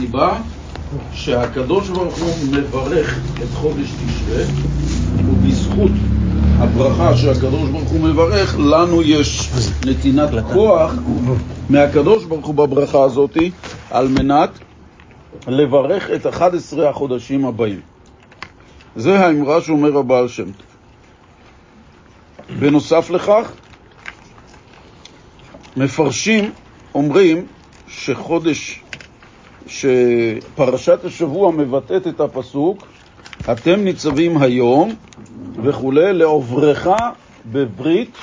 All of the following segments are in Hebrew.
הסיבה שהקדוש ברוך הוא מברך את חודש תשרה, ובזכות הברכה שהקדוש ברוך הוא מברך, לנו יש נתינת כוח מהקדוש ברוך הוא בברכה הזאת על מנת לברך את 11 החודשים הבאים. זה האמרה שאומר הבעל שם. בנוסף לכך, מפרשים אומרים שחודש, שפרשת השבוע מבטאת את הפסוק אתם ניצבים היום וכולי לעוברך בברית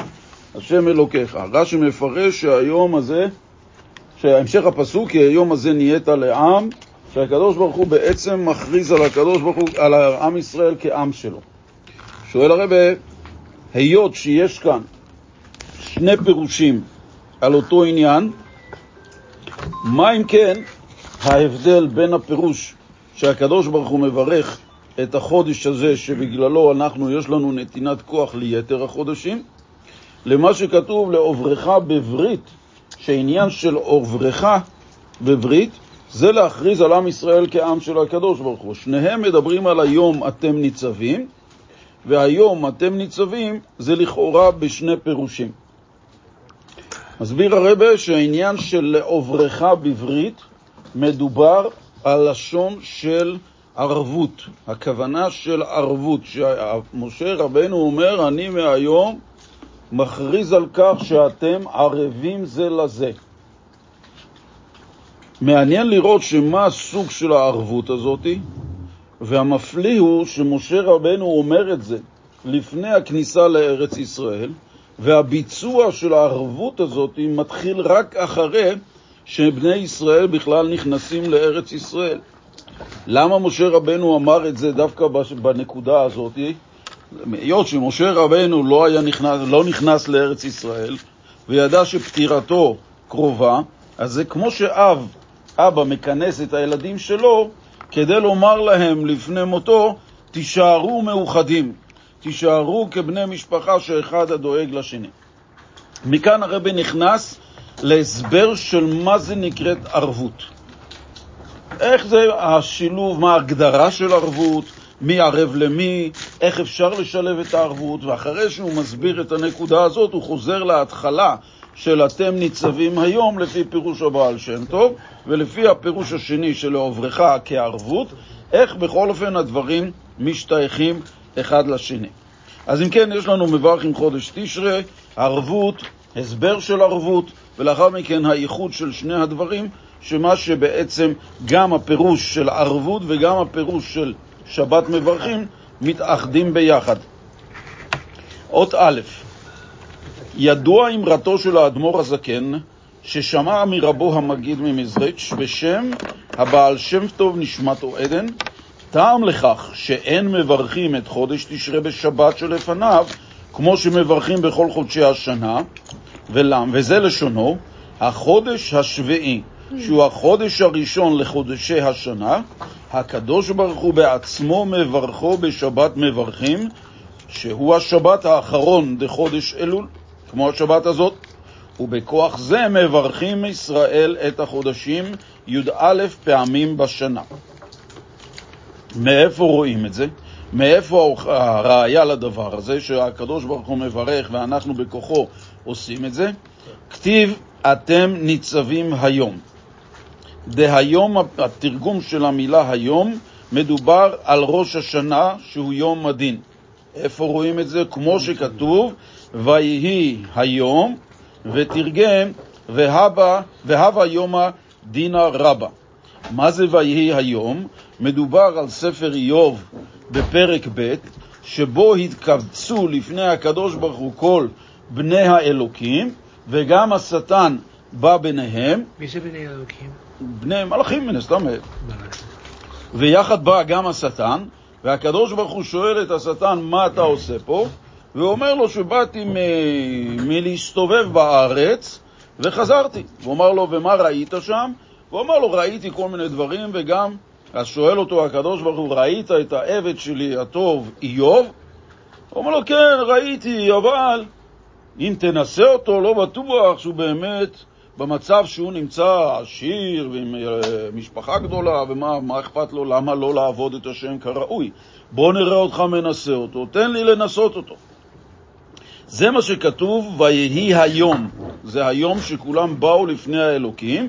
השם אלוקיך. רש"י מפרש שהיום הזה, שהמשך הפסוק, כי היום הזה נהיית לעם, שהקדוש ברוך הוא בעצם מכריז על הקדוש ברוך הוא, על עם ישראל כעם שלו. שואל הרבה, היות שיש כאן שני פירושים על אותו עניין, מה אם כן ההבדל בין הפירוש שהקדוש ברוך הוא מברך את החודש הזה שבגללו אנחנו, יש לנו נתינת כוח ליתר החודשים, למה שכתוב לעוברך בברית, שעניין של עוברך בברית זה להכריז על עם ישראל כעם של הקדוש ברוך הוא. שניהם מדברים על היום אתם ניצבים, והיום אתם ניצבים זה לכאורה בשני פירושים. מסביר הרבה שהעניין של לעוברך בברית מדובר על לשון של ערבות, הכוונה של ערבות, שמשה רבנו אומר, אני מהיום מכריז על כך שאתם ערבים זה לזה. מעניין לראות שמה הסוג של הערבות הזאת, והמפליא הוא שמשה רבנו אומר את זה לפני הכניסה לארץ ישראל, והביצוע של הערבות הזאת מתחיל רק אחרי שבני ישראל בכלל נכנסים לארץ ישראל. למה משה רבנו אמר את זה דווקא בנקודה הזאת? היות שמשה רבנו לא, היה נכנס, לא נכנס לארץ ישראל וידע שפטירתו קרובה, אז זה כמו שאב, אבא מכנס את הילדים שלו כדי לומר להם לפני מותו, תישארו מאוחדים, תישארו כבני משפחה שאחד הדואג לשני. מכאן הרבי נכנס להסבר של מה זה נקראת ערבות. איך זה השילוב, מה ההגדרה של ערבות, מי ערב למי, איך אפשר לשלב את הערבות, ואחרי שהוא מסביר את הנקודה הזאת, הוא חוזר להתחלה של אתם ניצבים היום לפי פירוש הבעל שם טוב, ולפי הפירוש השני של לעוברך כערבות, איך בכל אופן הדברים משתייכים אחד לשני. אז אם כן, יש לנו מברך עם חודש תשרה, ערבות, הסבר של ערבות, ולאחר מכן הייחוד של שני הדברים, שמה שבעצם גם הפירוש של ערבות וגם הפירוש של שבת מברכים מתאחדים ביחד. אות א', ידוע אמרתו של האדמו"ר הזקן, ששמע מרבו המגיד ממזריץ' בשם הבעל שם טוב נשמתו עדן, טעם לכך שאין מברכים את חודש תשרה בשבת שלפניו, כמו שמברכים בכל חודשי השנה, ולם, וזה לשונו, החודש השביעי, שהוא החודש הראשון לחודשי השנה, הקדוש ברוך הוא בעצמו מברכו בשבת מברכים, שהוא השבת האחרון דחודש אלול, כמו השבת הזאת, ובכוח זה מברכים ישראל את החודשים י"א פעמים בשנה. מאיפה רואים את זה? מאיפה הראיה לדבר הזה, שהקדוש ברוך הוא מברך ואנחנו בכוחו עושים את זה? כתיב אתם ניצבים היום. דהיום, התרגום של המילה היום, מדובר על ראש השנה שהוא יום הדין. איפה רואים את זה? כמו שכתוב, ויהי היום, ותרגם, והבה, יומא דינא רבה. מה זה ויהי היום? מדובר על ספר איוב בפרק ב', שבו התקבצו לפני הקדוש ברוך הוא כל בני האלוקים, וגם השטן בא ביניהם. מי זה בני האלוקים? בני מלאכים מן הסתם. ויחד בא גם השטן, והקדוש ברוך הוא שואל את השטן, מה אתה עושה פה? ואומר לו שבאתי מ- מלהסתובב בארץ וחזרתי. הוא אמר לו, ומה ראית שם? הוא אמר לו, ראיתי כל מיני דברים, וגם, אז שואל אותו הקדוש ברוך הוא, ראית את העבד שלי הטוב איוב? הוא אומר לו, כן, ראיתי, אבל אם תנסה אותו, לא בטוח שהוא באמת במצב שהוא נמצא עשיר ועם אה, משפחה גדולה, ומה אכפת לו, למה לא לעבוד את השם כראוי? בוא נראה אותך מנסה אותו, תן לי לנסות אותו. זה מה שכתוב, ויהי היום. זה היום שכולם באו לפני האלוקים,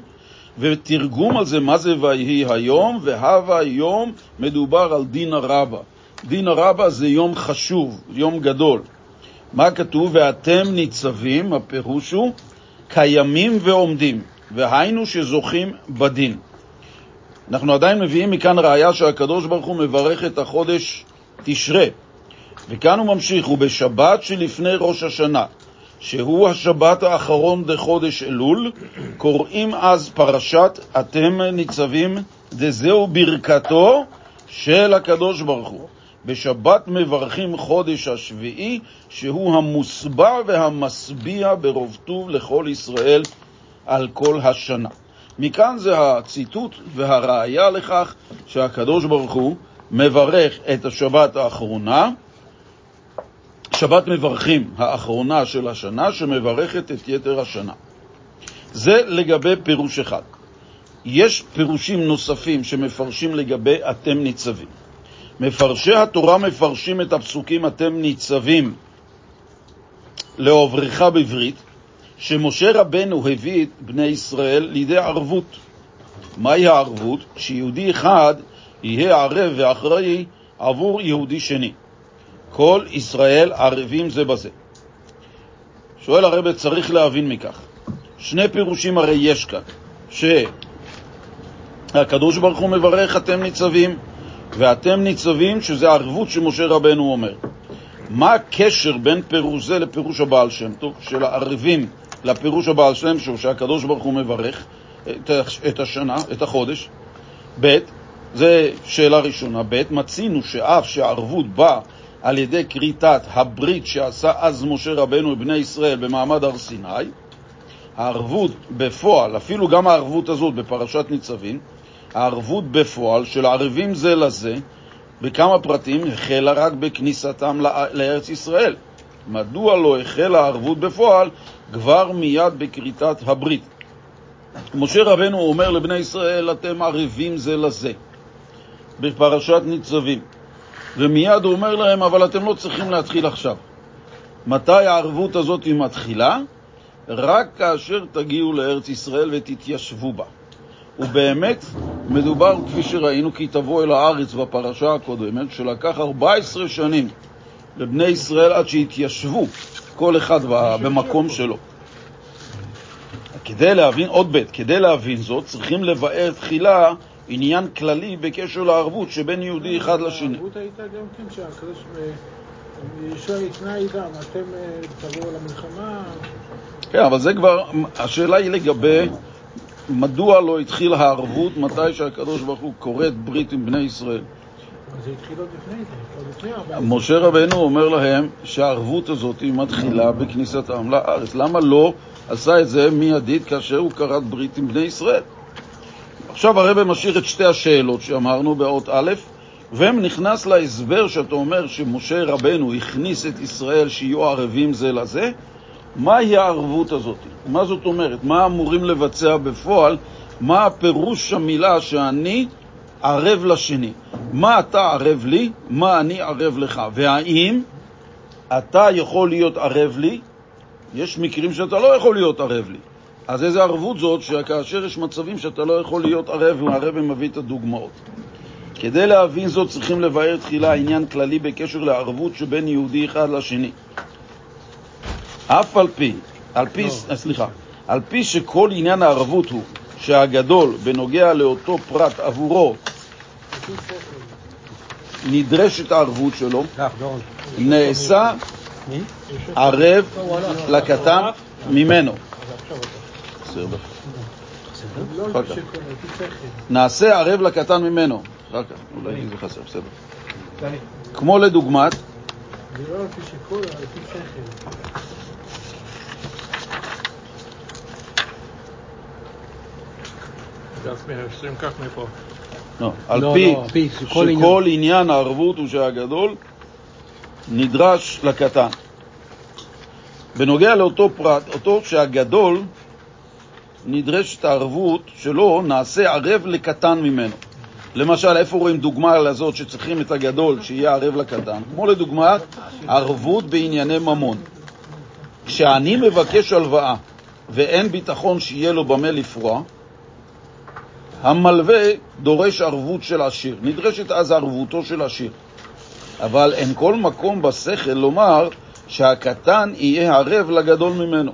ותרגום על זה, מה זה ויהי היום, והווה יום, מדובר על דין הרבה. דין הרבה זה יום חשוב, יום גדול. מה כתוב? ואתם ניצבים, הפירוש הוא, קיימים ועומדים, והיינו שזוכים בדין. אנחנו עדיין מביאים מכאן ראיה שהקדוש ברוך הוא מברך את החודש תשרה. וכאן הוא ממשיך, ובשבת שלפני ראש השנה, שהוא השבת האחרון בחודש אלול, קוראים אז פרשת אתם ניצבים, דזהו ברכתו של הקדוש ברוך הוא. בשבת מברכים חודש השביעי, שהוא המוסבע והמשביע ברוב טוב לכל ישראל על כל השנה. מכאן זה הציטוט והראיה לכך שהקדוש ברוך הוא מברך את השבת האחרונה, שבת מברכים האחרונה של השנה, שמברכת את יתר השנה. זה לגבי פירוש אחד. יש פירושים נוספים שמפרשים לגבי אתם ניצבים. מפרשי התורה מפרשים את הפסוקים אתם ניצבים לעוברך בברית, שמשה רבנו הביא את בני ישראל לידי ערבות. מהי הערבות? שיהודי אחד יהיה ערב ואחראי עבור יהודי שני. כל ישראל ערבים זה בזה. שואל הרב, צריך להבין מכך. שני פירושים הרי יש כאן, שהקדוש ברוך הוא מברך אתם ניצבים, ואתם ניצבים, שזה הערבות שמשה רבנו אומר. מה הקשר בין פירוש זה לפירוש הבעל שם טוב, של הערבים לפירוש הבעל שם טוב, שהקדוש ברוך הוא מברך את השנה, את החודש? ב', זה שאלה ראשונה. ב', מצינו שאף שהערבות באה על ידי כריתת הברית שעשה אז משה רבנו ובני ישראל במעמד הר סיני, הערבות בפועל, אפילו גם הערבות הזאת בפרשת ניצבים, הערבות בפועל של ערבים זה לזה, בכמה פרטים, החלה רק בכניסתם לארץ ישראל. מדוע לא החלה הערבות בפועל כבר מיד בכריתת הברית? משה רבנו אומר לבני ישראל, אתם ערבים זה לזה, בפרשת ניצבים. ומיד הוא אומר להם, אבל אתם לא צריכים להתחיל עכשיו. מתי הערבות הזאת מתחילה? רק כאשר תגיעו לארץ ישראל ותתיישבו בה. ובאמת מדובר, כפי שראינו, כי תבוא אל הארץ בפרשה הקודמת, שלקח 14 שנים לבני ישראל עד שהתיישבו, כל אחד במקום שלו. כדי להבין, עוד ב', כדי להבין זאת, צריכים לבאר תחילה עניין כללי בקשר לערבות שבין יהודי אחד לשני. הערבות הייתה גם כן שהקדוש ישוע התנה איתם, אתם אה, תבואו למלחמה. כן, אבל זה כבר, השאלה היא לגבי מדוע לא התחילה הערבות מתי שהקדוש ברוך הוא כורת ברית עם בני ישראל. זה התחיל עוד לפני זה, עוד לפני משה רבנו אומר להם שהערבות הזאת מתחילה בכניסתם לארץ. למה לא עשה את זה מיידית כאשר הוא כרת ברית עם בני ישראל? עכשיו הרב משאיר את שתי השאלות שאמרנו באות א', והם נכנס להסבר שאתה אומר שמשה רבנו הכניס את ישראל שיהיו ערבים זה לזה, מהי הערבות הזאת? מה זאת אומרת? מה אמורים לבצע בפועל? מה הפירוש המילה שאני ערב לשני? מה אתה ערב לי? מה אני ערב לך? והאם אתה יכול להיות ערב לי? יש מקרים שאתה לא יכול להיות ערב לי. אז איזה ערבות זאת שכאשר יש מצבים שאתה לא יכול להיות ערב, והרב מביא את הדוגמאות. כדי להבין זאת צריכים לבאר תחילה עניין כללי בקשר לערבות שבין יהודי אחד לשני. אף על פי, על פי, לא. סליחה, על פי שכל עניין הערבות הוא שהגדול בנוגע לאותו פרט עבורו נדרשת הערבות שלו, נעשה ערב לקטן ממנו. נעשה ערב לקטן ממנו. אחר כך, אולי זה חסר, בסדר. כמו לדוגמת, לא על פי שכל. לא, על לא, פי לא, שכל עניין הערבות הוא שהגדול נדרש לקטן. בנוגע לאותו פרט, אותו שהגדול נדרשת הערבות שלו, נעשה ערב לקטן ממנו. למשל, איפה רואים דוגמה לזאת שצריכים את הגדול שיהיה ערב לקטן? כמו לדוגמת ערבות בענייני ממון. כשאני מבקש הלוואה ואין ביטחון שיהיה לו במה לפרוע, המלווה דורש ערבות של עשיר. נדרשת אז ערבותו של עשיר. אבל אין כל מקום בשכל לומר שהקטן יהיה ערב לגדול ממנו.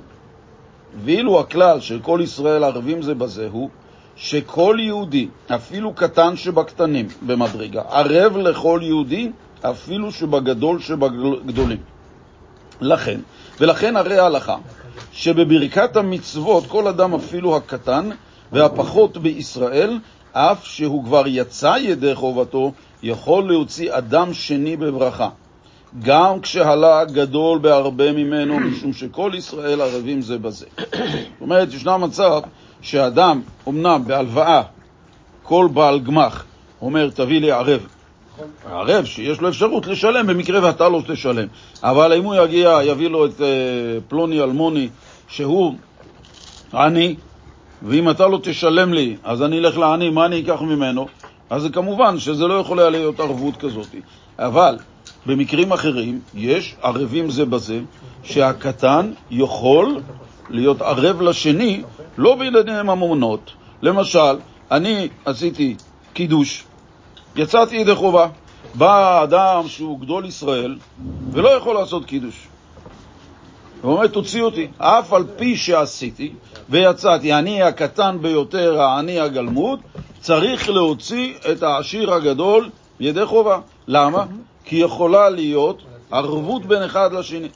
ואילו הכלל של כל ישראל ערבים זה בזה הוא שכל יהודי, אפילו קטן שבקטנים במדרגה, ערב לכל יהודי, אפילו שבגדול שבגדולים. לכן, ולכן הרי ההלכה, שבברכת המצוות כל אדם אפילו הקטן והפחות בישראל, אף שהוא כבר יצא ידי חובתו, יכול להוציא אדם שני בברכה. גם כשהלה גדול בהרבה ממנו, משום שכל ישראל ערבים זה בזה. זאת אומרת, ישנה מצב שאדם, אמנם בהלוואה, כל בעל גמח אומר, תביא לי ערב. ערב שיש לו אפשרות לשלם במקרה ואתה לא תשלם. אבל אם הוא יגיע, יביא לו את uh, פלוני אלמוני, שהוא עני, ואם אתה לא תשלם לי, אז אני אלך לעני, מה אני אקח ממנו? אז כמובן שזה לא יכול היה להיות ערבות כזאת. אבל במקרים אחרים יש ערבים זה בזה, שהקטן יכול להיות ערב לשני, לא בידיהם הממונות. למשל, אני עשיתי קידוש, יצאתי ידי חובה, בא אדם שהוא גדול ישראל ולא יכול לעשות קידוש. הוא אומר, תוציא אותי. אף על פי שעשיתי ויצאתי, אני הקטן ביותר, העני הגלמוד, צריך להוציא את העשיר הגדול ידי חובה. למה? כי יכולה להיות ערבות בין אחד לשני.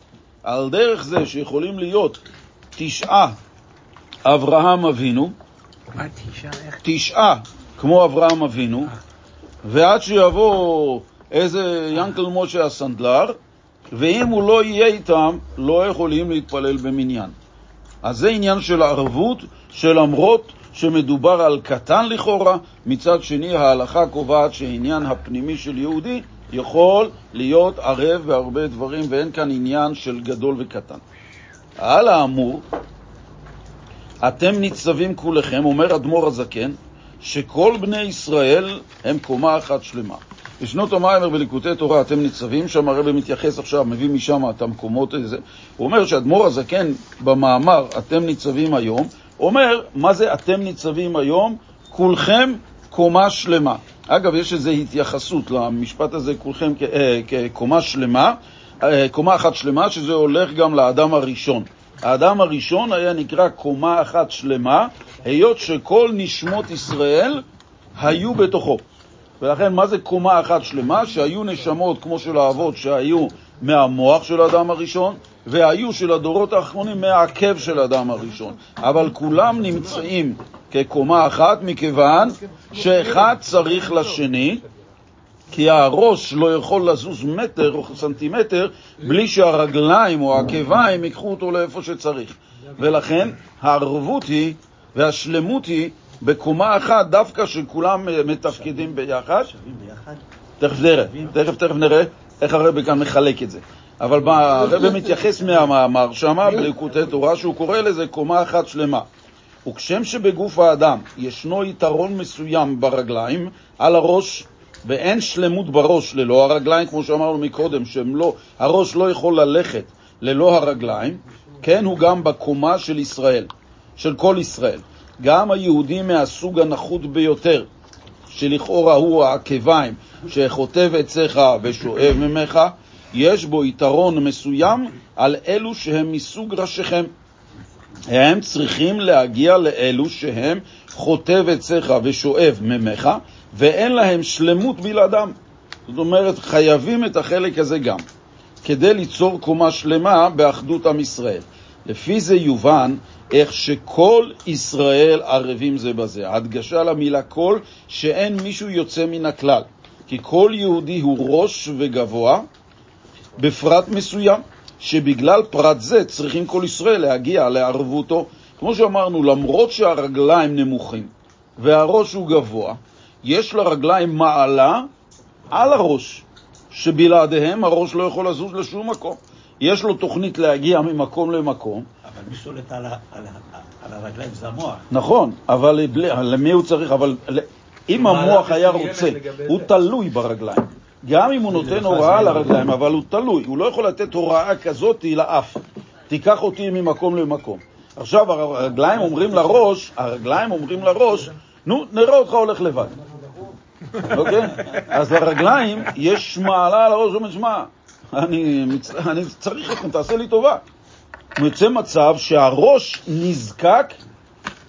על דרך זה שיכולים להיות תשעה אברהם אבינו, תשעה כמו אברהם אבינו, ועד שיבוא איזה ינקל משה הסנדלר, ואם הוא לא יהיה איתם, לא יכולים להתפלל במניין. אז זה עניין של הערבות, שלמרות שמדובר על קטן לכאורה, מצד שני ההלכה קובעת שהעניין הפנימי של יהודי יכול להיות ערב בהרבה דברים, ואין כאן עניין של גדול וקטן. על האמור, אתם ניצבים כולכם, אומר אדמו"ר הזקן, שכל בני ישראל הם קומה אחת שלמה. בשנות המיימר בליקוטי תורה אתם ניצבים, שם הרבי מתייחס עכשיו, מביא משם את המקומות האלה. הוא אומר שאדמו"ר הזקן במאמר אתם ניצבים היום, אומר, מה זה אתם ניצבים היום? כולכם קומה שלמה. אגב, יש איזו התייחסות למשפט הזה, כולכם אה, כקומה שלמה, אה, קומה אחת שלמה, שזה הולך גם לאדם הראשון. האדם הראשון היה נקרא קומה אחת שלמה, היות שכל נשמות ישראל היו בתוכו. ולכן, מה זה קומה אחת שלמה? שהיו נשמות כמו של האבות שהיו מהמוח של האדם הראשון, והיו של הדורות האחרונים מהעקב של האדם הראשון. אבל כולם נמצאים כקומה אחת, מכיוון שאחד צריך לשני, כי הראש לא יכול לזוז מטר או סנטימטר בלי שהרגליים או העקביים ייקחו אותו לאיפה שצריך. ולכן הערבות היא והשלמות היא בקומה אחת, דווקא שכולם מתפקדים ביחד. תכף נראה, תכף תכף נראה איך הרבי כאן מחלק את זה. אבל הרבי מתייחס מהמאמר שמה בליקוטי תורה שהוא קורא לזה קומה אחת שלמה. וכשם שבגוף האדם ישנו יתרון מסוים ברגליים על הראש, ואין שלמות בראש ללא הרגליים, כמו שאמרנו מקודם, לא, הראש לא יכול ללכת ללא הרגליים, כן הוא גם בקומה של ישראל, של כל ישראל. גם היהודי מהסוג הנחות ביותר, שלכאורה הוא העקביים, שחוטב עציך ושואב ממך, יש בו יתרון מסוים על אלו שהם מסוג ראשיכם. הם צריכים להגיע לאלו שהם חוטב עציך ושואב ממך, ואין להם שלמות בלעדם. זאת אומרת, חייבים את החלק הזה גם, כדי ליצור קומה שלמה באחדות עם ישראל. לפי זה יובן איך שכל ישראל ערבים זה בזה. הדגשה למילה כל, שאין מישהו יוצא מן הכלל. כי כל יהודי הוא ראש וגבוה בפרט מסוים. שבגלל פרט זה צריכים כל ישראל להגיע לערבותו. כמו שאמרנו, למרות שהרגליים נמוכים והראש הוא גבוה, יש לרגליים מעלה על הראש, שבלעדיהם הראש לא יכול לזוז לשום מקום. יש לו תוכנית להגיע ממקום למקום, שולט על, ה, על, ה, על הרגליים זה המוח. נכון, אבל בלי, למי הוא צריך, אבל אם המוח היה רוצה, הוא תלוי ברגליים. גם אם הוא נותן הוראה לרגליים, אבל הוא תלוי, הוא לא יכול לתת הוראה כזאת לאף. תיקח אותי ממקום למקום. עכשיו הרגליים אומרים לראש, הרגליים אומרים לראש, נו, נראה אותך הולך לבד. אוקיי? אז לרגליים יש מעלה על הראש, הוא אומר, שמע, אני צריך אתכם, תעשה לי טובה. יוצא מצב שהראש נזקק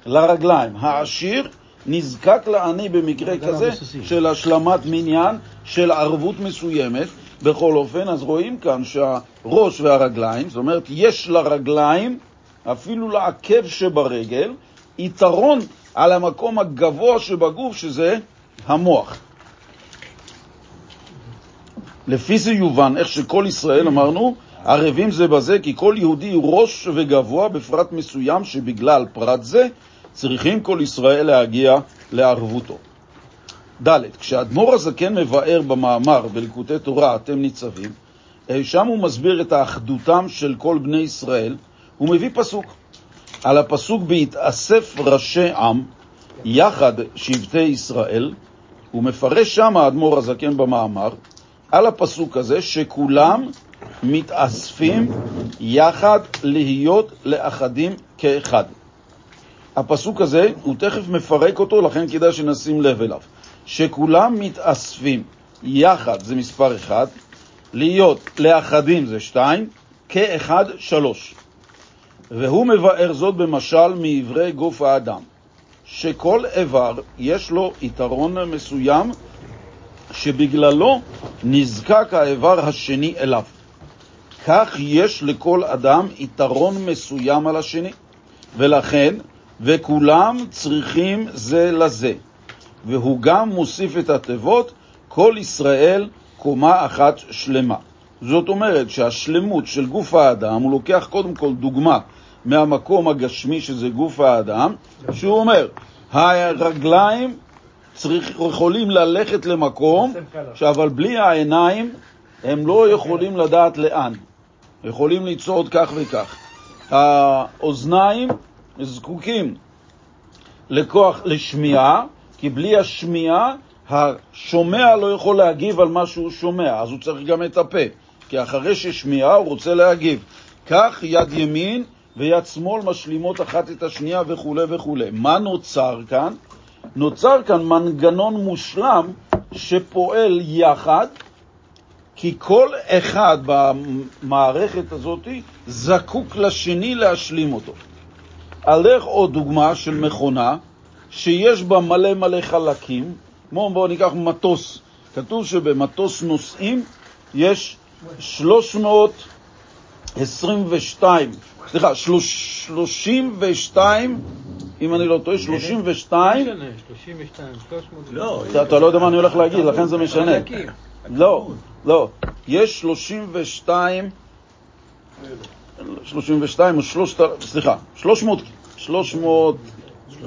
לרגליים. העשיר נזקק לעני במקרה כזה של השלמת מניין, של ערבות מסוימת. בכל אופן, אז רואים כאן שהראש והרגליים, זאת אומרת, יש לרגליים, אפילו לעקב שברגל, יתרון על המקום הגבוה שבגוף, שזה המוח. לפי זה יובן איך שכל ישראל, אמרנו, ערבים זה בזה, כי כל יהודי הוא ראש וגבוה בפרט מסוים, שבגלל פרט זה צריכים כל ישראל להגיע לערבותו. ד' כשאדמו"ר הזקן מבאר במאמר בלקוטי תורה אתם ניצבים, שם הוא מסביר את האחדותם של כל בני ישראל, הוא מביא פסוק. על הפסוק בהתאסף ראשי עם, יחד שבטי ישראל, הוא מפרש שם האדמו"ר הזקן במאמר, על הפסוק הזה, שכולם מתאספים יחד להיות לאחדים כאחד. הפסוק הזה, הוא תכף מפרק אותו, לכן כדאי שנשים לב אליו. שכולם מתאספים יחד זה מספר אחד, להיות לאחדים זה שתיים, כאחד שלוש. והוא מבאר זאת במשל מאיברי גוף האדם, שכל איבר יש לו יתרון מסוים שבגללו נזקק האיבר השני אליו. כך יש לכל אדם יתרון מסוים על השני, ולכן, וכולם צריכים זה לזה. והוא גם מוסיף את התיבות, כל ישראל קומה אחת שלמה. זאת אומרת שהשלמות של גוף האדם, הוא לוקח קודם כל דוגמה מהמקום הגשמי שזה גוף האדם, שהוא אומר, הרגליים צריך, יכולים ללכת למקום, אבל בלי העיניים הם לא יכולים לדעת לאן. יכולים לצעוד כך וכך. האוזניים זקוקים לכוח לשמיעה, כי בלי השמיעה השומע לא יכול להגיב על מה שהוא שומע, אז הוא צריך גם את הפה, כי אחרי ששמיעה הוא רוצה להגיב. כך יד ימין ויד שמאל משלימות אחת את השנייה וכו' וכו'. מה נוצר כאן? נוצר כאן מנגנון מושלם שפועל יחד, כי כל אחד במערכת הזאת זקוק לשני להשלים אותו. דרך עוד דוגמה של מכונה שיש בה מלא מלא חלקים, כמו בואו ניקח מטוס, כתוב שבמטוס נוסעים יש 322, סליחה, 32 אם אני לא טועה, 32... לא משנה, 32, 300... לא, אתה לא יודע מה אני הולך להגיד, לכן זה משנה. לא, לא. יש 32... 32 או 300... סליחה, 300... 300...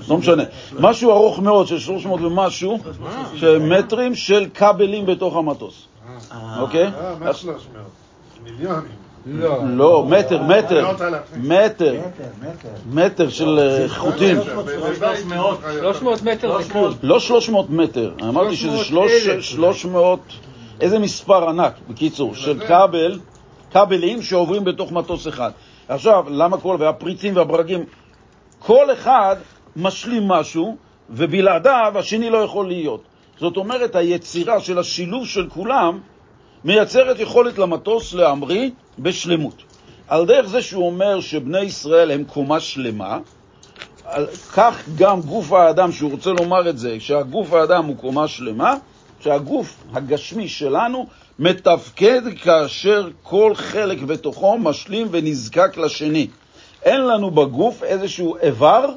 לא משנה. משהו ארוך מאוד של 300 ומשהו מטרים של כבלים בתוך המטוס. אוקיי? אה, מה 300? מיליונים. לא. לא, מטר, מטר, מטר, מטר. מטר של אה, חוטים. 300 מטר זה כלום. לא 300 מטר, אמרתי שזה 300,000. 300, איזה מספר ענק, בקיצור, של כבל, כבלים שעוברים בתוך מטוס אחד. עכשיו, למה כל, והפריצים והברגים, כל אחד משלים משהו, ובלעדיו השני לא יכול להיות. זאת אומרת, היצירה של השילוב של כולם מייצרת יכולת למטוס להמריא בשלמות. על דרך זה שהוא אומר שבני ישראל הם קומה שלמה, על כך גם גוף האדם, שהוא רוצה לומר את זה, שהגוף האדם הוא קומה שלמה, שהגוף הגשמי שלנו מתפקד כאשר כל חלק בתוכו משלים ונזקק לשני. אין לנו בגוף איזשהו איבר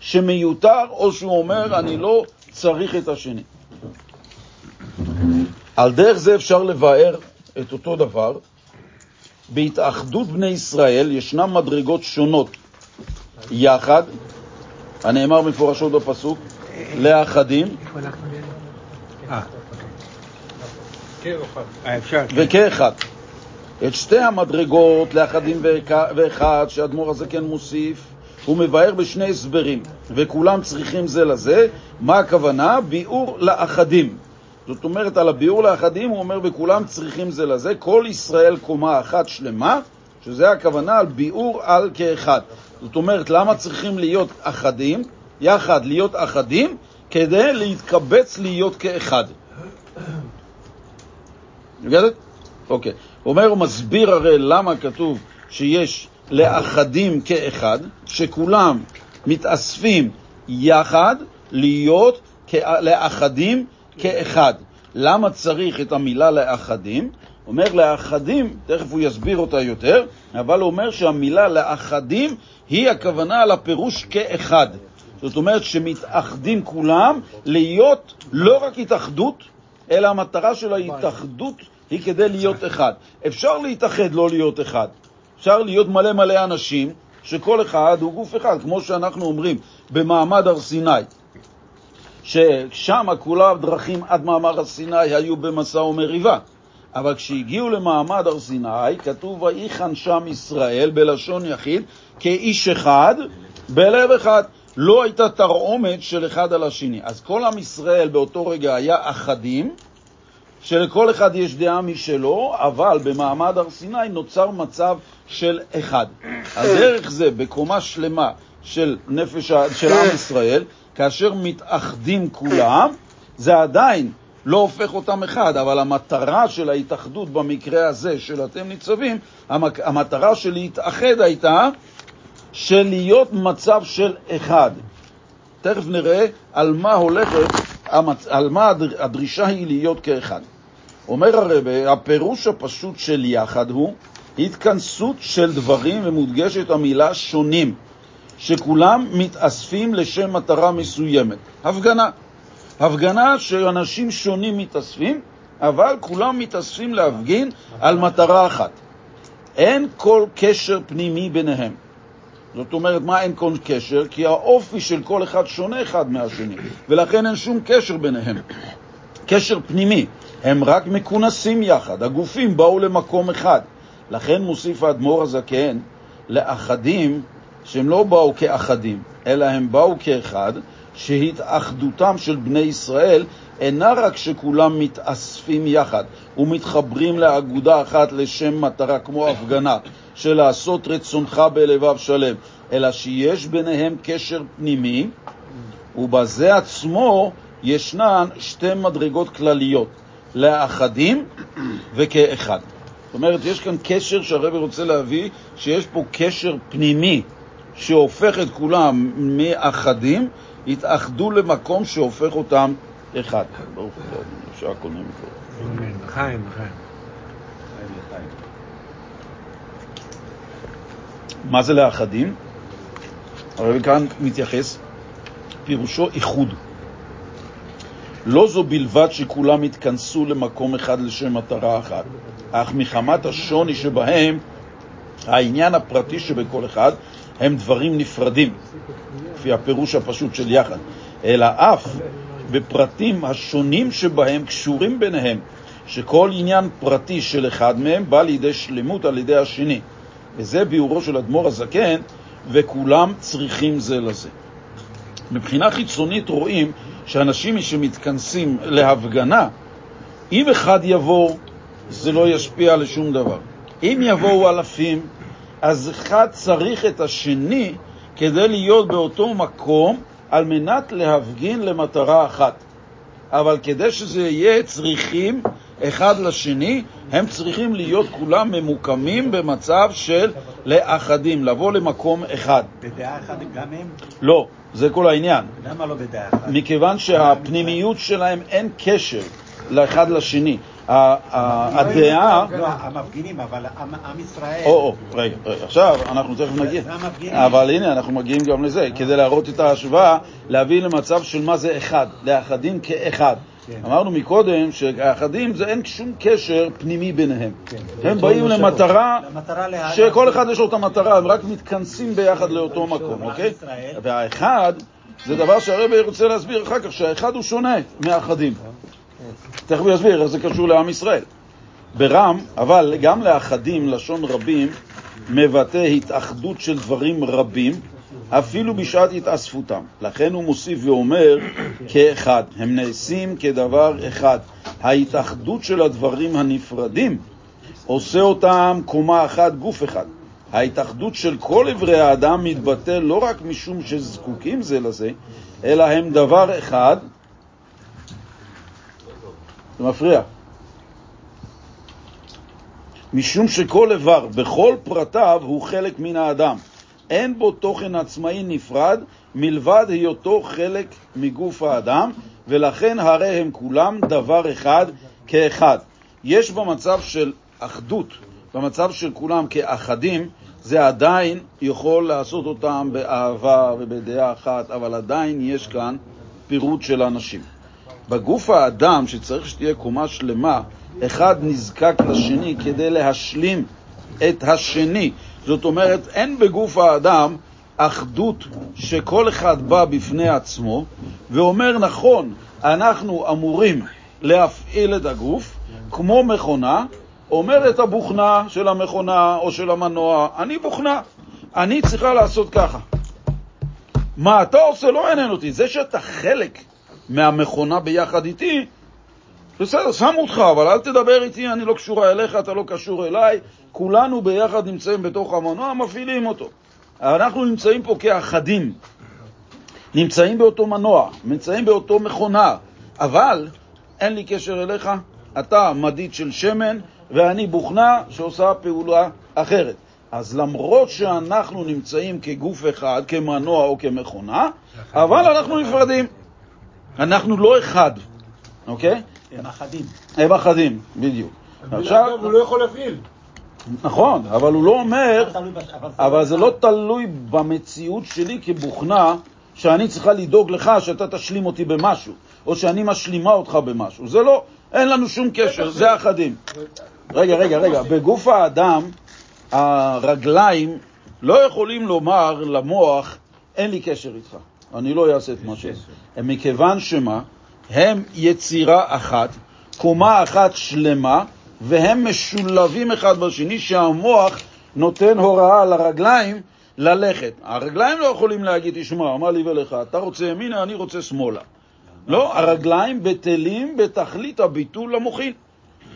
שמיותר, או שהוא אומר, אני לא צריך את השני. על דרך זה אפשר לבאר את אותו דבר. בהתאחדות בני ישראל ישנן מדרגות שונות יחד, הנאמר מפורשות בפסוק, לאחדים אחד. וכאחד. את שתי המדרגות לאחדים ואחד- ואחד שהאדמו"ר הזה כן מוסיף, הוא מבאר בשני הסברים, וכולם צריכים זה לזה. מה הכוונה? ביאור לאחדים. זאת אומרת, על הביאור לאחדים הוא אומר, וכולם צריכים זה לזה, כל ישראל קומה אחת שלמה, שזה הכוונה על ביאור על כאחד. זאת אומרת, למה צריכים להיות אחדים, יחד להיות אחדים, כדי להתקבץ להיות כאחד. מגדת? אוקיי. הוא אומר, הוא מסביר הרי למה כתוב שיש לאחדים כאחד, שכולם מתאספים יחד להיות לאחדים כאחד. למה צריך את המילה לאחדים? אומר לאחדים, תכף הוא יסביר אותה יותר, אבל הוא אומר שהמילה לאחדים היא הכוונה על הפירוש כאחד. זאת אומרת שמתאחדים כולם להיות לא רק התאחדות, אלא המטרה של ההתאחדות היא כדי להיות אחד. אפשר להתאחד, לא להיות אחד. אפשר להיות מלא מלא אנשים, שכל אחד הוא גוף אחד, כמו שאנחנו אומרים במעמד הר סיני, ששם כולה דרכים עד מעמד הר סיני היו במשא ומריבה. אבל כשהגיעו למעמד הר סיני, כתוב ויחן שם ישראל בלשון יחיד כאיש אחד בלב אחד. לא הייתה תרעומת של אחד על השני. אז כל עם ישראל באותו רגע היה אחדים, שלכל אחד יש דעה משלו, אבל במעמד הר סיני נוצר מצב של אחד. על דרך זה, בקומה שלמה של נפש, של עם ישראל, כאשר מתאחדים כולם, זה עדיין לא הופך אותם אחד, אבל המטרה של ההתאחדות במקרה הזה של אתם ניצבים, המטרה של להתאחד הייתה של להיות מצב של אחד. תכף נראה על מה הולכת, על מה הדר- הדרישה היא להיות כאחד. אומר הרבה, הפירוש הפשוט של יחד הוא התכנסות של דברים ומודגשת המילה שונים, שכולם מתאספים לשם מטרה מסוימת. הפגנה. הפגנה שאנשים שונים מתאספים, אבל כולם מתאספים להפגין על מטרה אחת. אין כל קשר פנימי ביניהם. זאת אומרת, מה אין כל קשר? כי האופי של כל אחד שונה אחד מהשני, ולכן אין שום קשר ביניהם. קשר פנימי. הם רק מכונסים יחד, הגופים באו למקום אחד. לכן מוסיף האדמו"ר הזקן לאחדים שהם לא באו כאחדים, אלא הם באו כאחד, שהתאחדותם של בני ישראל אינה רק שכולם מתאספים יחד ומתחברים לאגודה אחת לשם מטרה כמו הפגנה, של לעשות רצונך בלבב שלם, אלא שיש ביניהם קשר פנימי, ובזה עצמו ישנן שתי מדרגות כלליות, לאחדים וכאחד. זאת אומרת, יש כאן קשר שהרב רוצה להביא, שיש פה קשר פנימי שהופך את כולם מאחדים, התאחדו למקום שהופך אותם אחד. ברוך הוא, אפשר הכל נהיה מקרוב. לחיים, לחיים. מה זה לאחדים? הרב כאן מתייחס, פירושו איחוד. לא זו בלבד שכולם התכנסו למקום אחד לשם מטרה אחת, אך מחמת השוני שבהם, העניין הפרטי שבכל אחד, הם דברים נפרדים, לפי הפירוש הפשוט של יחד, אלא אף בפרטים השונים שבהם קשורים ביניהם, שכל עניין פרטי של אחד מהם בא לידי שלמות על ידי השני. וזה ביאורו של אדמו"ר הזקן, וכולם צריכים זה לזה. מבחינה חיצונית רואים שאנשים שמתכנסים להפגנה, אם אחד יבוא, זה לא ישפיע לשום דבר. אם יבואו אלפים, אז אחד צריך את השני כדי להיות באותו מקום על מנת להפגין למטרה אחת. אבל כדי שזה יהיה, צריכים אחד לשני, הם צריכים להיות כולם ממוקמים במצב של לאחדים, לבוא למקום אחד. בדעה אחת גם הם? לא, זה כל העניין. למה לא בדעה אחת? מכיוון שהפנימיות שלהם אין קשר לאחד לשני. הדעה... המפגינים, אבל עם ישראל... או, רגע, רגע, עכשיו אנחנו תכף נגיע. אבל הנה, אנחנו מגיעים גם לזה, כדי להראות את ההשוואה, להביא למצב של מה זה אחד, לאחדים כאחד. כן. אמרנו מקודם שהאחדים זה אין שום קשר פנימי ביניהם. כן. הם באים למטרה למטרה שכל אחד יש לו את המטרה, הם רק מתכנסים ביחד לאותו מקום, אוקיי? והאחד זה דבר שהרבי רוצה להסביר אחר כך, שהאחד הוא שונה מהאחדים. תכף הוא יסביר איך זה קשור לעם ישראל. ברם, אבל גם לאחדים, לשון רבים, מבטא התאחדות של דברים רבים, אפילו בשעת התאספותם. לכן הוא מוסיף ואומר כאחד. הם נעשים כדבר אחד. ההתאחדות של הדברים הנפרדים עושה אותם קומה אחת, גוף אחד. ההתאחדות של כל אברי האדם מתבטא לא רק משום שזקוקים זה לזה, אלא הם דבר אחד. זה מפריע. משום שכל איבר, בכל פרטיו, הוא חלק מן האדם. אין בו תוכן עצמאי נפרד, מלבד היותו חלק מגוף האדם, ולכן הרי הם כולם דבר אחד כאחד. יש במצב של אחדות, במצב של כולם כאחדים, זה עדיין יכול לעשות אותם באהבה ובדעה אחת, אבל עדיין יש כאן פירוט של אנשים. בגוף האדם, שצריך שתהיה קומה שלמה, אחד נזקק לשני כדי להשלים את השני. זאת אומרת, אין בגוף האדם אחדות שכל אחד בא בפני עצמו ואומר, נכון, אנחנו אמורים להפעיל את הגוף כמו מכונה, אומרת הבוכנה של המכונה או של המנוע, אני בוכנה, אני צריכה לעשות ככה. מה אתה עושה לא עניין אותי. זה שאתה חלק מהמכונה ביחד איתי, בסדר, שמו אותך, אבל אל תדבר איתי, אני לא קשורה אליך, אתה לא קשור אליי. כולנו ביחד נמצאים בתוך המנוע, מפעילים אותו. אנחנו נמצאים פה כאחדים, נמצאים באותו מנוע, נמצאים באותו מכונה, אבל אין לי קשר אליך, אתה מדיד של שמן ואני בוכנה שעושה פעולה אחרת. אז למרות שאנחנו נמצאים כגוף אחד, כמנוע או כמכונה, אבל אנחנו נפרדים. אנחנו לא אחד, אוקיי? הם אחדים. הם אחדים, בדיוק. עכשיו... הוא לא יכול להפעיל. נכון, אבל הוא לא אומר, אבל זה לא תלוי במציאות שלי כבוכנה, שאני צריכה לדאוג לך שאתה תשלים אותי במשהו, או שאני משלימה אותך במשהו. זה לא, אין לנו שום קשר, זה אחדים. רגע, רגע, רגע, בגוף האדם, הרגליים לא יכולים לומר למוח, אין לי קשר איתך, אני לא אעשה את מה ש... מכיוון שמה, הם יצירה אחת, קומה אחת שלמה, והם משולבים אחד בשני, שהמוח נותן הוראה לרגליים ללכת. הרגליים לא יכולים להגיד, תשמע, מה לי ולך, אתה רוצה ימינה, אני רוצה שמאלה. לא, הרגליים בטלים בתכלית הביטול המוחין.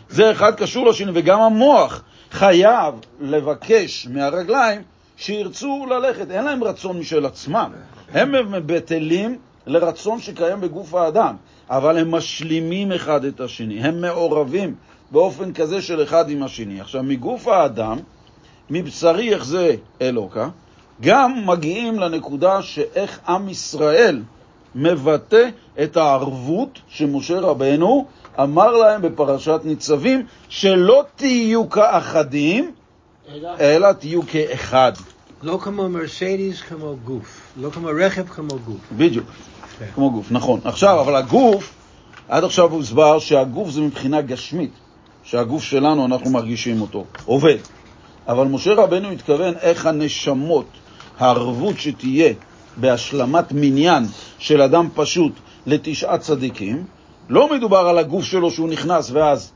זה אחד קשור לשני, וגם המוח חייב לבקש מהרגליים שירצו ללכת. אין להם רצון משל עצמם. הם בטלים לרצון שקיים בגוף האדם, אבל הם משלימים אחד את השני, הם מעורבים באופן כזה של אחד עם השני. עכשיו, מגוף האדם, מבשרי יחזה אלוקה, גם מגיעים לנקודה שאיך עם ישראל מבטא את הערבות שמשה רבנו אמר להם בפרשת ניצבים, שלא תהיו כאחדים, אלא אלא תהיו כאחד. לא כמו מרסדיס, כמו גוף. לא כמו רכב, כמו גוף. בדיוק, כן. כמו גוף, נכון. עכשיו, אבל הגוף, עד עכשיו הוסבר שהגוף זה מבחינה גשמית, שהגוף שלנו, אנחנו מרגישים אותו, עובד. אבל משה רבנו התכוון איך הנשמות, הערבות שתהיה בהשלמת מניין של אדם פשוט לתשעה צדיקים, לא מדובר על הגוף שלו שהוא נכנס ואז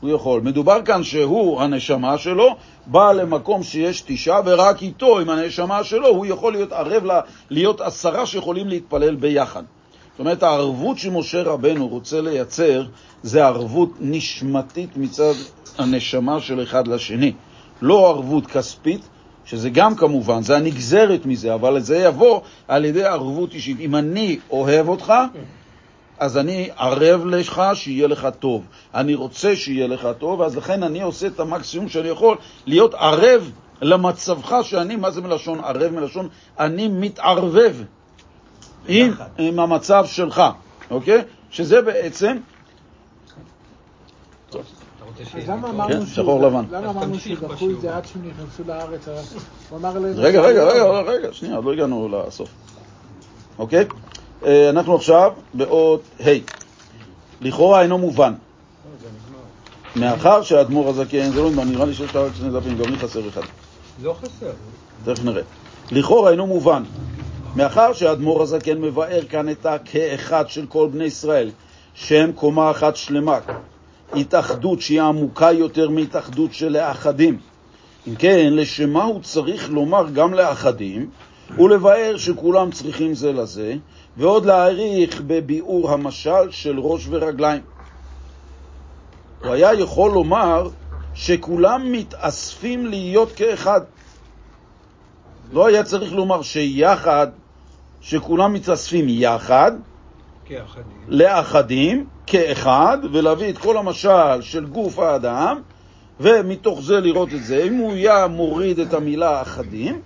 הוא יכול. מדובר כאן שהוא, הנשמה שלו, בא למקום שיש תשעה, ורק איתו, עם הנשמה שלו, הוא יכול להיות ערב לה, להיות עשרה שיכולים להתפלל ביחד. זאת אומרת, הערבות שמשה רבנו רוצה לייצר זה ערבות נשמתית מצד הנשמה של אחד לשני. לא ערבות כספית, שזה גם כמובן, זה הנגזרת מזה, אבל זה יבוא על ידי ערבות אישית. אם אני אוהב אותך, אז אני ערב לך שיהיה לך טוב. אני רוצה שיהיה לך טוב, אז לכן אני עושה את המקסימום שאני יכול להיות ערב למצבך שאני, מה זה מלשון ערב? מלשון אני מתערבב עם. עם המצב שלך, אוקיי? שזה בעצם, אז למה אמרנו כן, שהוא- שחור לבן. למה אמרנו שדחו את זה עד שהם נכנסו לארץ? הוא אמר להם... רגע, רגע, רגע, רגע, שנייה, עוד לא הגענו לסוף, אוקיי? אה, אנחנו עכשיו באות ה'. לכאורה אינו מובן. מאחר שהאדמו"ר הזקן, זה לא נגמר, נראה לי שיש לך רק שני דפים, גם לי חסר אחד. לא חסר. תכף נראה. לכאורה אינו מובן. מאחר שהאדמו"ר הזקן מבאר כאן את הכאחד של כל בני ישראל, שהם קומה אחת שלמה, התאחדות שהיא עמוקה יותר מהתאחדות של האחדים. אם כן, לשם מה הוא צריך לומר גם לאחדים, ולבאר שכולם צריכים זה לזה, ועוד להעריך בביאור המשל של ראש ורגליים. הוא היה יכול לומר שכולם מתאספים להיות כאחד. לא היה צריך לומר שיחד, שכולם מתאספים יחד, כאחדים. לאחדים, כאחד, ולהביא את כל המשל של גוף האדם, ומתוך זה לראות את זה. אם הוא היה מוריד את המילה אחדים,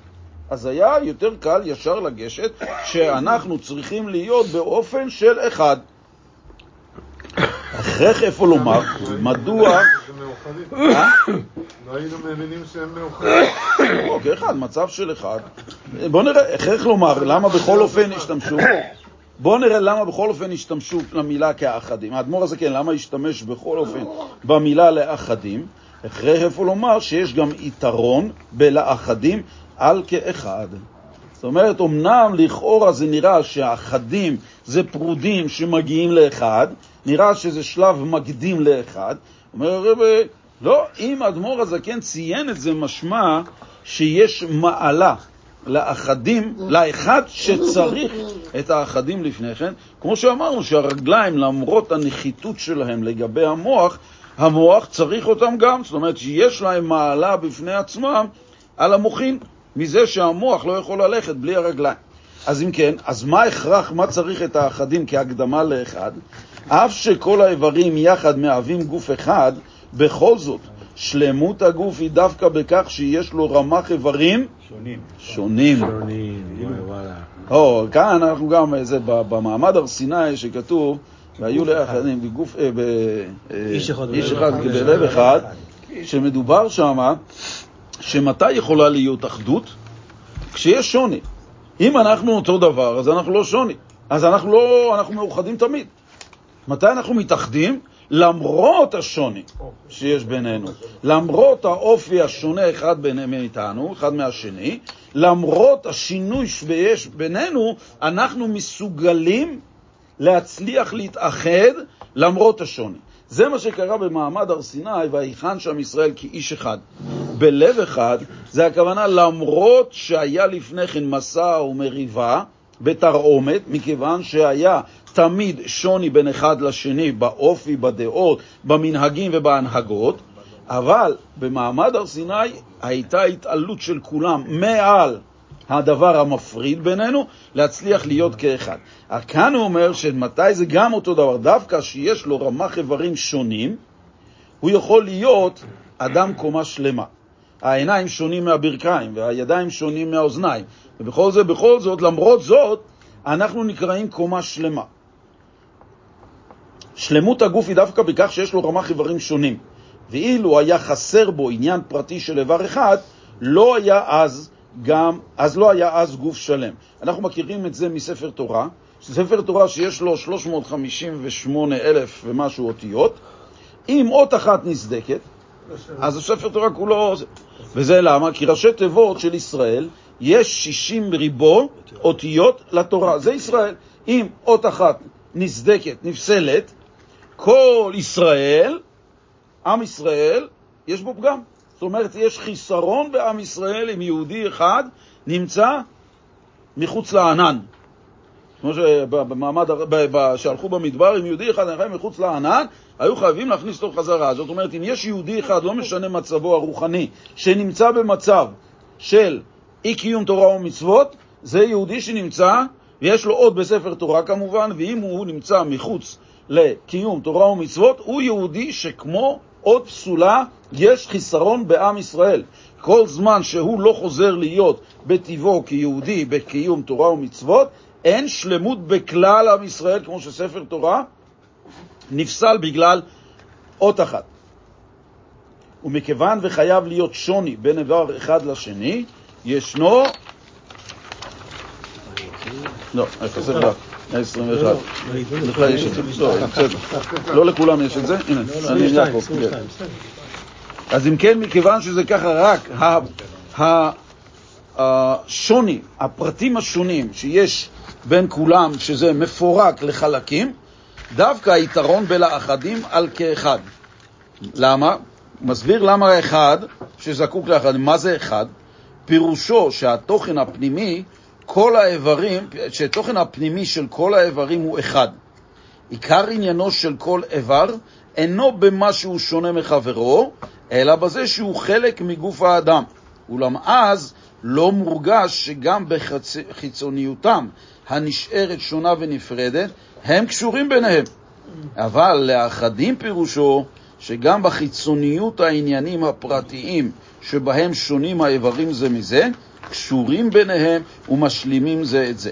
אז היה יותר קל ישר לגשת שאנחנו צריכים להיות באופן של אחד. הכרח איפה לומר, מדוע... אה? לא היינו מבינים שהם מאוחדים. לא, כאחד, מצב של אחד. בוא נראה, הכרח לומר, למה בכל אופן השתמשו, בואו נראה למה בכל אופן השתמשו למילה כאחדים. האדמו"ר הזה כן, למה השתמש בכל אופן במילה לאחדים? הכרח איפה לומר שיש גם יתרון בלאחדים על כאחד. זאת אומרת, אמנם לכאורה זה נראה שהאחדים זה פרודים שמגיעים לאחד, נראה שזה שלב מקדים לאחד. אומר הרב, לא, אם האדמו"ר הזקן ציין את זה, משמע שיש מעלה לאחדים, לאחד שצריך את האחדים לפני כן. כמו שאמרנו שהרגליים, למרות הנחיתות שלהם לגבי המוח, המוח צריך אותם גם, זאת אומרת שיש להם מעלה בפני עצמם על המוחין, מזה שהמוח לא יכול ללכת בלי הרגליים. אז אם כן, אז מה הכרח, מה צריך את האחדים כהקדמה לאחד? אף שכל האיברים יחד מהווים גוף אחד, בכל זאת, שלמות הגוף היא דווקא בכך שיש לו רמ"ח איברים שונים. שונים. שונים, וואלה. או, כאן אנחנו גם, זה במעמד הר סיני שכתוב, והיו לאחדים בגוף, אה. אה, איש אחד אחד. בלב אחד, שמדובר שמה, שמתי יכולה להיות אחדות? כשיש שוני. אם אנחנו אותו דבר, אז אנחנו לא שוני. אז אנחנו לא, אנחנו מאוחדים תמיד. מתי אנחנו מתאחדים? למרות השוני שיש בינינו, למרות האופי השונה אחד בינינו מאיתנו, אחד מהשני, למרות השינוי שיש בינינו, אנחנו מסוגלים להצליח להתאחד למרות השוני. זה מה שקרה במעמד הר סיני, ויחן שם ישראל כאיש אחד. בלב אחד, זה הכוונה למרות שהיה לפני כן מסע ומריבה בתרעומת, מכיוון שהיה תמיד שוני בין אחד לשני באופי, בדעות, במנהגים ובהנהגות, אבל במעמד הר סיני הייתה התעלות של כולם מעל הדבר המפריד בינינו, להצליח להיות כאחד. כאן הוא אומר שמתי זה גם אותו דבר, דווקא שיש לו רמ"ח איברים שונים, הוא יכול להיות אדם קומה שלמה. העיניים שונים מהברכיים, והידיים שונים מהאוזניים, ובכל זה, בכל זאת, למרות זאת, אנחנו נקראים קומה שלמה. שלמות הגוף היא דווקא בכך שיש לו רמ"ח איברים שונים. ואילו היה חסר בו עניין פרטי של איבר אחד, לא היה אז גם, אז לא היה אז גוף שלם. אנחנו מכירים את זה מספר תורה, ספר תורה שיש לו 358 אלף ומשהו אותיות, אם אות אחת נסדקת, אז הספר תורה כולו... וזה למה? כי ראשי תיבות של ישראל, יש 60 ריבו אותיות לתורה, זה ישראל. אם אות אחת נסדקת, נפסלת, כל ישראל, עם ישראל, יש בו פגם. זאת אומרת, יש חיסרון בעם ישראל אם יהודי אחד נמצא מחוץ לענן. כמו שבמעמד, שהלכו במדבר, אם יהודי אחד נלחם מחוץ לענן, היו חייבים להכניס אותו חזרה. זאת אומרת, אם יש יהודי אחד, לא משנה מצבו הרוחני, שנמצא במצב של אי קיום תורה ומצוות, זה יהודי שנמצא, ויש לו עוד בספר תורה כמובן, ואם הוא נמצא מחוץ לקיום תורה ומצוות, הוא יהודי שכמו עוד פסולה, יש חיסרון בעם ישראל. כל זמן שהוא לא חוזר להיות בטבעו כיהודי בקיום תורה ומצוות, אין שלמות בכלל עם ישראל, כמו שספר תורה נפסל בגלל אות אחת. ומכיוון וחייב להיות שוני בין איבר אחד לשני, ישנו... לא, זה בא? 121. לך יש את זה? לא, לכולם יש את זה? הנה, אני יעקב. אז אם כן, מכיוון שזה ככה, רק השוני, הפרטים השונים שיש בין כולם, שזה מפורק לחלקים, דווקא היתרון בלאחדים על כאחד. למה? מסביר למה אחד שזקוק לאחד. מה זה אחד? פירושו שהתוכן הפנימי, כל האיברים, שהתוכן הפנימי של כל האיברים הוא אחד. עיקר עניינו של כל איבר אינו במה שהוא שונה מחברו, אלא בזה שהוא חלק מגוף האדם. אולם אז לא מורגש שגם בחיצוניותם הנשארת שונה ונפרדת, הם קשורים ביניהם. אבל לאחדים פירושו שגם בחיצוניות העניינים הפרטיים שבהם שונים האיברים זה מזה, קשורים ביניהם ומשלימים זה את זה.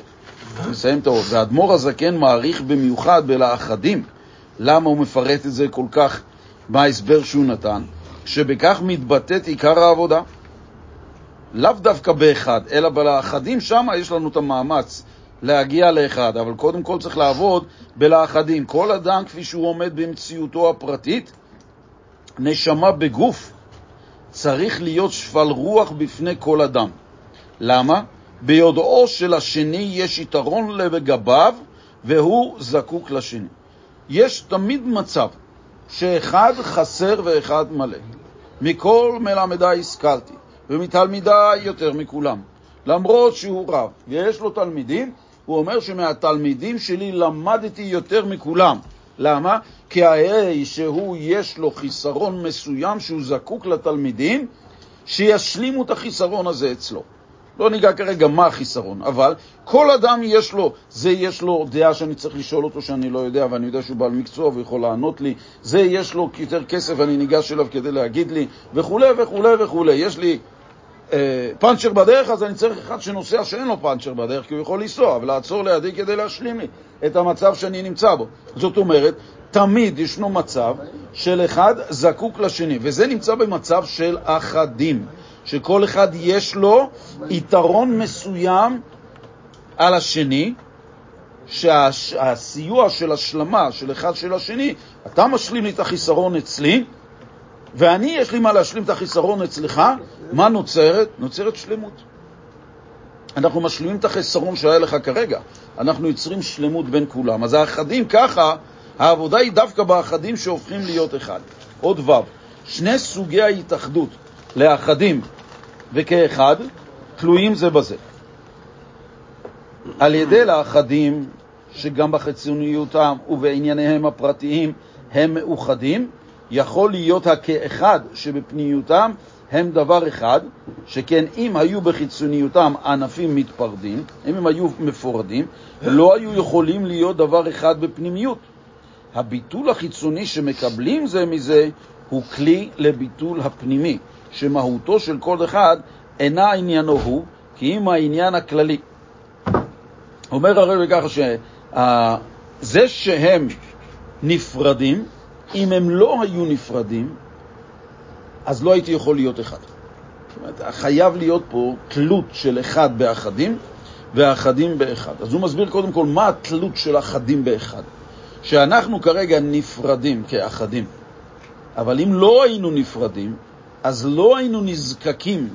נסיים את האות. והאדמו"ר הזקן מעריך במיוחד בלאחדים. למה הוא מפרט את זה כל כך, מה ההסבר שהוא נתן? שבכך מתבטאת עיקר העבודה. לאו דווקא באחד, אלא בלאחדים, שם יש לנו את המאמץ להגיע לאחד, אבל קודם כל צריך לעבוד בלאחדים. כל אדם כפי שהוא עומד במציאותו הפרטית, נשמה בגוף, צריך להיות שפל רוח בפני כל אדם. למה? ביודעו של השני יש יתרון לגביו והוא זקוק לשני. יש תמיד מצב שאחד חסר ואחד מלא. מכל מלמדי השכלתי, ומתלמידי יותר מכולם. למרות שהוא רב ויש לו תלמידים, הוא אומר שמהתלמידים שלי למדתי יותר מכולם. למה? כי הרי שהוא יש לו חיסרון מסוים שהוא זקוק לתלמידים שישלימו את החיסרון הזה אצלו. לא ניגע כרגע מה החיסרון, אבל כל אדם יש לו, זה יש לו דעה שאני צריך לשאול אותו שאני לא יודע, ואני יודע שהוא בעל מקצוע ויכול לענות לי, זה יש לו יותר כסף, אני ניגש אליו כדי להגיד לי, וכולי וכולי וכולי. יש לי אה, פאנצ'ר בדרך, אז אני צריך אחד שנוסע שאין לו פאנצ'ר בדרך, כי הוא יכול לנסוע ולעצור לידי כדי להשלים לי את המצב שאני נמצא בו. זאת אומרת, תמיד ישנו מצב של אחד זקוק לשני, וזה נמצא במצב של אחדים. שכל אחד יש לו יתרון מסוים על השני, שהסיוע של השלמה של אחד של השני, אתה משלים לי את החיסרון אצלי, ואני, יש לי מה להשלים את החיסרון אצלך, מה נוצרת? נוצרת שלמות. אנחנו משלימים את החיסרון שהיה לך כרגע, אנחנו יוצרים שלמות בין כולם. אז האחדים ככה, העבודה היא דווקא באחדים שהופכים להיות אחד. עוד ו', שני סוגי ההתאחדות לאחדים וכאחד תלויים זה בזה. על ידי לאחדים שגם בחיצוניותם ובענייניהם הפרטיים הם מאוחדים, יכול להיות הכאחד שבפניותם הם דבר אחד, שכן אם היו בחיצוניותם ענפים מתפרדים, אם הם היו מפורדים, לא היו יכולים להיות דבר אחד בפנימיות. הביטול החיצוני שמקבלים זה מזה הוא כלי לביטול הפנימי, שמהותו של כל אחד אינה עניינו הוא, כי אם העניין הכללי. אומר הרב ככה שזה שהם נפרדים, אם הם לא היו נפרדים, אז לא הייתי יכול להיות אחד. זאת אומרת, חייב להיות פה תלות של אחד באחדים ואחדים באחד. אז הוא מסביר קודם כל מה התלות של אחדים באחד. שאנחנו כרגע נפרדים כאחדים, אבל אם לא היינו נפרדים, אז לא היינו נזקקים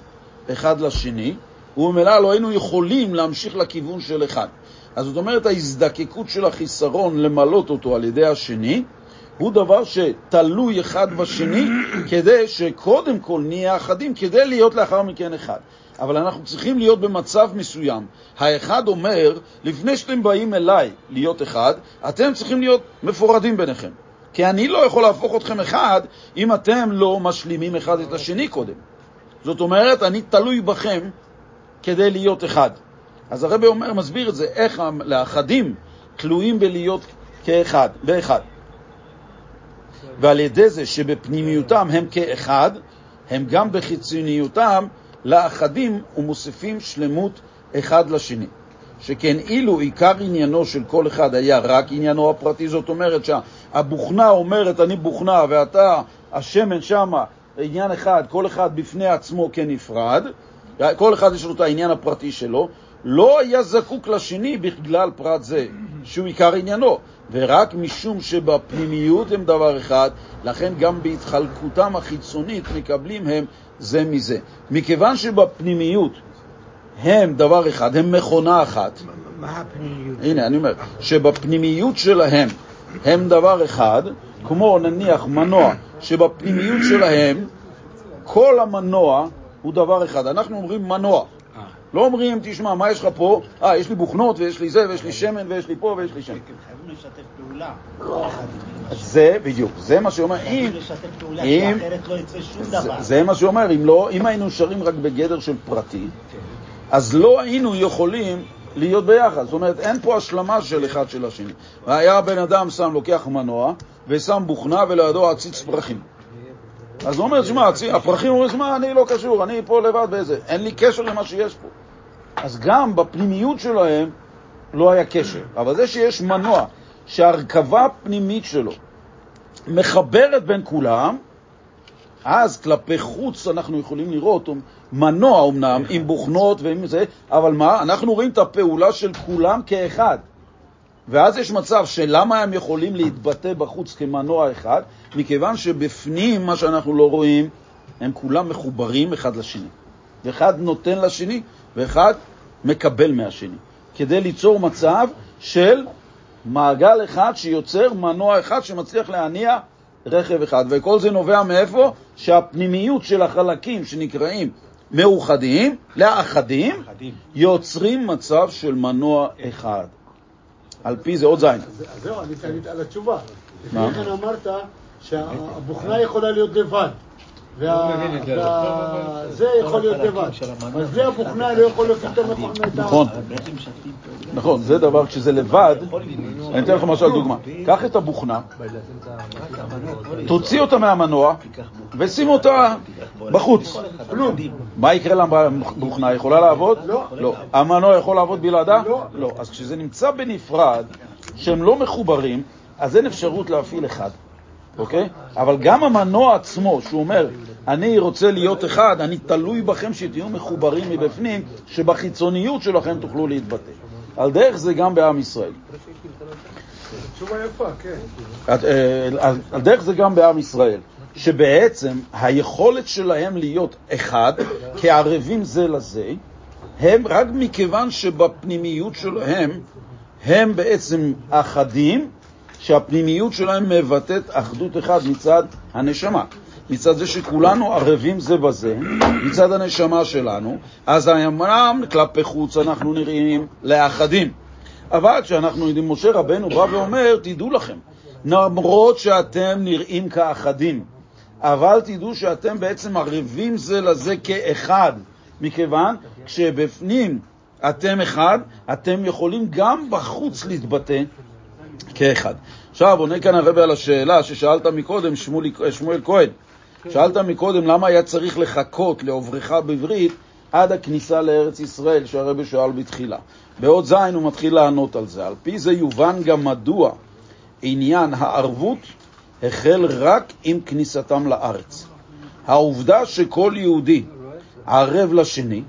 אחד לשני, וממילא לא היינו יכולים להמשיך לכיוון של אחד. אז זאת אומרת, ההזדקקות של החיסרון למלות אותו על ידי השני, הוא דבר שתלוי אחד בשני כדי שקודם כל נהיה אחדים, כדי להיות לאחר מכן אחד. אבל אנחנו צריכים להיות במצב מסוים. האחד אומר, לפני שאתם באים אליי להיות אחד, אתם צריכים להיות מפורדים ביניכם. כי אני לא יכול להפוך אתכם אחד אם אתם לא משלימים אחד את השני קודם. זאת אומרת, אני תלוי בכם כדי להיות אחד. אז הרבי אומר, מסביר את זה, איך לאחדים תלויים בלהיות כאחד, באחד. ועל ידי זה שבפנימיותם הם כאחד, הם גם בחיצוניותם לאחדים ומוסיפים שלמות אחד לשני. שכן אילו עיקר עניינו של כל אחד היה רק עניינו הפרטי, זאת אומרת שהבוכנה אומרת אני בוכנה ואתה, השמן שמה, עניין אחד, כל אחד בפני עצמו כנפרד, כל אחד יש לו את העניין הפרטי שלו, לא היה זקוק לשני בגלל פרט זה, שהוא עיקר עניינו, ורק משום שבפנימיות הם דבר אחד, לכן גם בהתחלקותם החיצונית מקבלים הם זה מזה. מכיוון שבפנימיות הם דבר אחד, הם מכונה אחת. מה הפנימיות? הנה, אני אומר, שבפנימיות שלהם הם דבר אחד, כמו נניח מנוע, שבפנימיות שלהם כל המנוע הוא דבר אחד. אנחנו אומרים מנוע. אה. לא אומרים, תשמע, מה יש לך פה? אה, יש לי בוכנות ויש לי זה ויש לי שמן ויש לי פה ויש לי שם. חייבים לשתף פעולה. זה בדיוק, זה מה שאומר, אם, חייבים לשתף פעולה, כי אחרת לא יצא שום זה, דבר. זה מה שאומר, אם, לא, אם היינו נשארים רק בגדר של פרטי, אז לא היינו יכולים להיות ביחד. זאת אומרת, אין פה השלמה של אחד של השני. היה בן אדם שם, לוקח מנוע, ושם בוכנה ולידו עציץ פרחים. אז הוא אומר, שמע, הפרחים אומרים, שמע, אני לא קשור, אני פה לבד באיזה, אין לי קשר למה שיש פה. אז גם בפנימיות שלהם לא היה קשר. אבל זה שיש מנוע, שההרכבה הפנימית שלו מחברת בין כולם, אז כלפי חוץ אנחנו יכולים לראות מנוע אמנם, עם בוכנות ועם זה, אבל מה? אנחנו רואים את הפעולה של כולם כאחד. ואז יש מצב שלמה הם יכולים להתבטא בחוץ כמנוע אחד? מכיוון שבפנים, מה שאנחנו לא רואים, הם כולם מחוברים אחד לשני. ואחד נותן לשני, ואחד מקבל מהשני. כדי ליצור מצב של מעגל אחד שיוצר מנוע אחד שמצליח להניע רכב אחד. וכל זה נובע מאיפה? שהפנימיות של החלקים שנקראים מאוחדים, לאחדים, אחדים. יוצרים מצב של מנוע אחד. על פי זה עוד זין. אז זהו, אני ענית על התשובה. מה? לפני כן אמרת שהבוכנה יכולה להיות לבד. לא מבין את זה. וזה יכול להיות לבד. אז בלי הבוכנה לא יכול להיות הבוכנה הייתה... נכון, פעולה. נכון, זה דבר, כשזה לבד, אני אתן לך למשל דוגמה. קח את הבוכנה, תוציא אותה מהמנוע ושים אותה בחוץ. מה יקרה לבוכנה? היא יכולה לעבוד? לא. לא. המנוע יכול לעבוד בלעדה? לא. לא. אז כשזה נמצא בנפרד, שהם לא מחוברים, אז אין אפשרות להפעיל אחד, אוקיי? אבל גם המנוע עצמו, שהוא אומר, אני רוצה להיות אחד, אני תלוי בכם שתהיו מחוברים מבפנים, שבחיצוניות שלכם תוכלו להתבטא. על דרך זה גם בעם ישראל. תשובה יפה, כן. על- אה, על דרך זה גם בעם ישראל, שבעצם היכולת שלהם להיות אחד, כערבים זה לזה, הם רק מכיוון שבפנימיות שלהם הם בעצם אחדים, שהפנימיות שלהם מבטאת אחדות אחד מצד הנשמה. מצד זה שכולנו ערבים זה בזה, מצד הנשמה שלנו, אז אמנם כלפי חוץ אנחנו נראים לאחדים. אבל כשאנחנו יודעים, משה רבנו בא ואומר, תדעו לכם, למרות שאתם נראים כאחדים, אבל תדעו שאתם בעצם ערבים זה לזה כאחד, מכיוון כשבפנים אתם אחד, אתם יכולים גם בחוץ להתבטא כאחד. עכשיו, עונה כאן הרבי על השאלה ששאלת מקודם, שמואל כהן. שאלת מקודם למה היה צריך לחכות לעוברך בברית עד הכניסה לארץ ישראל, שהרבי שאל בתחילה. בעוד זין הוא מתחיל לענות על זה. על פי זה יובן גם מדוע עניין הערבות החל רק עם כניסתם לארץ. העובדה שכל יהודי ערב לשני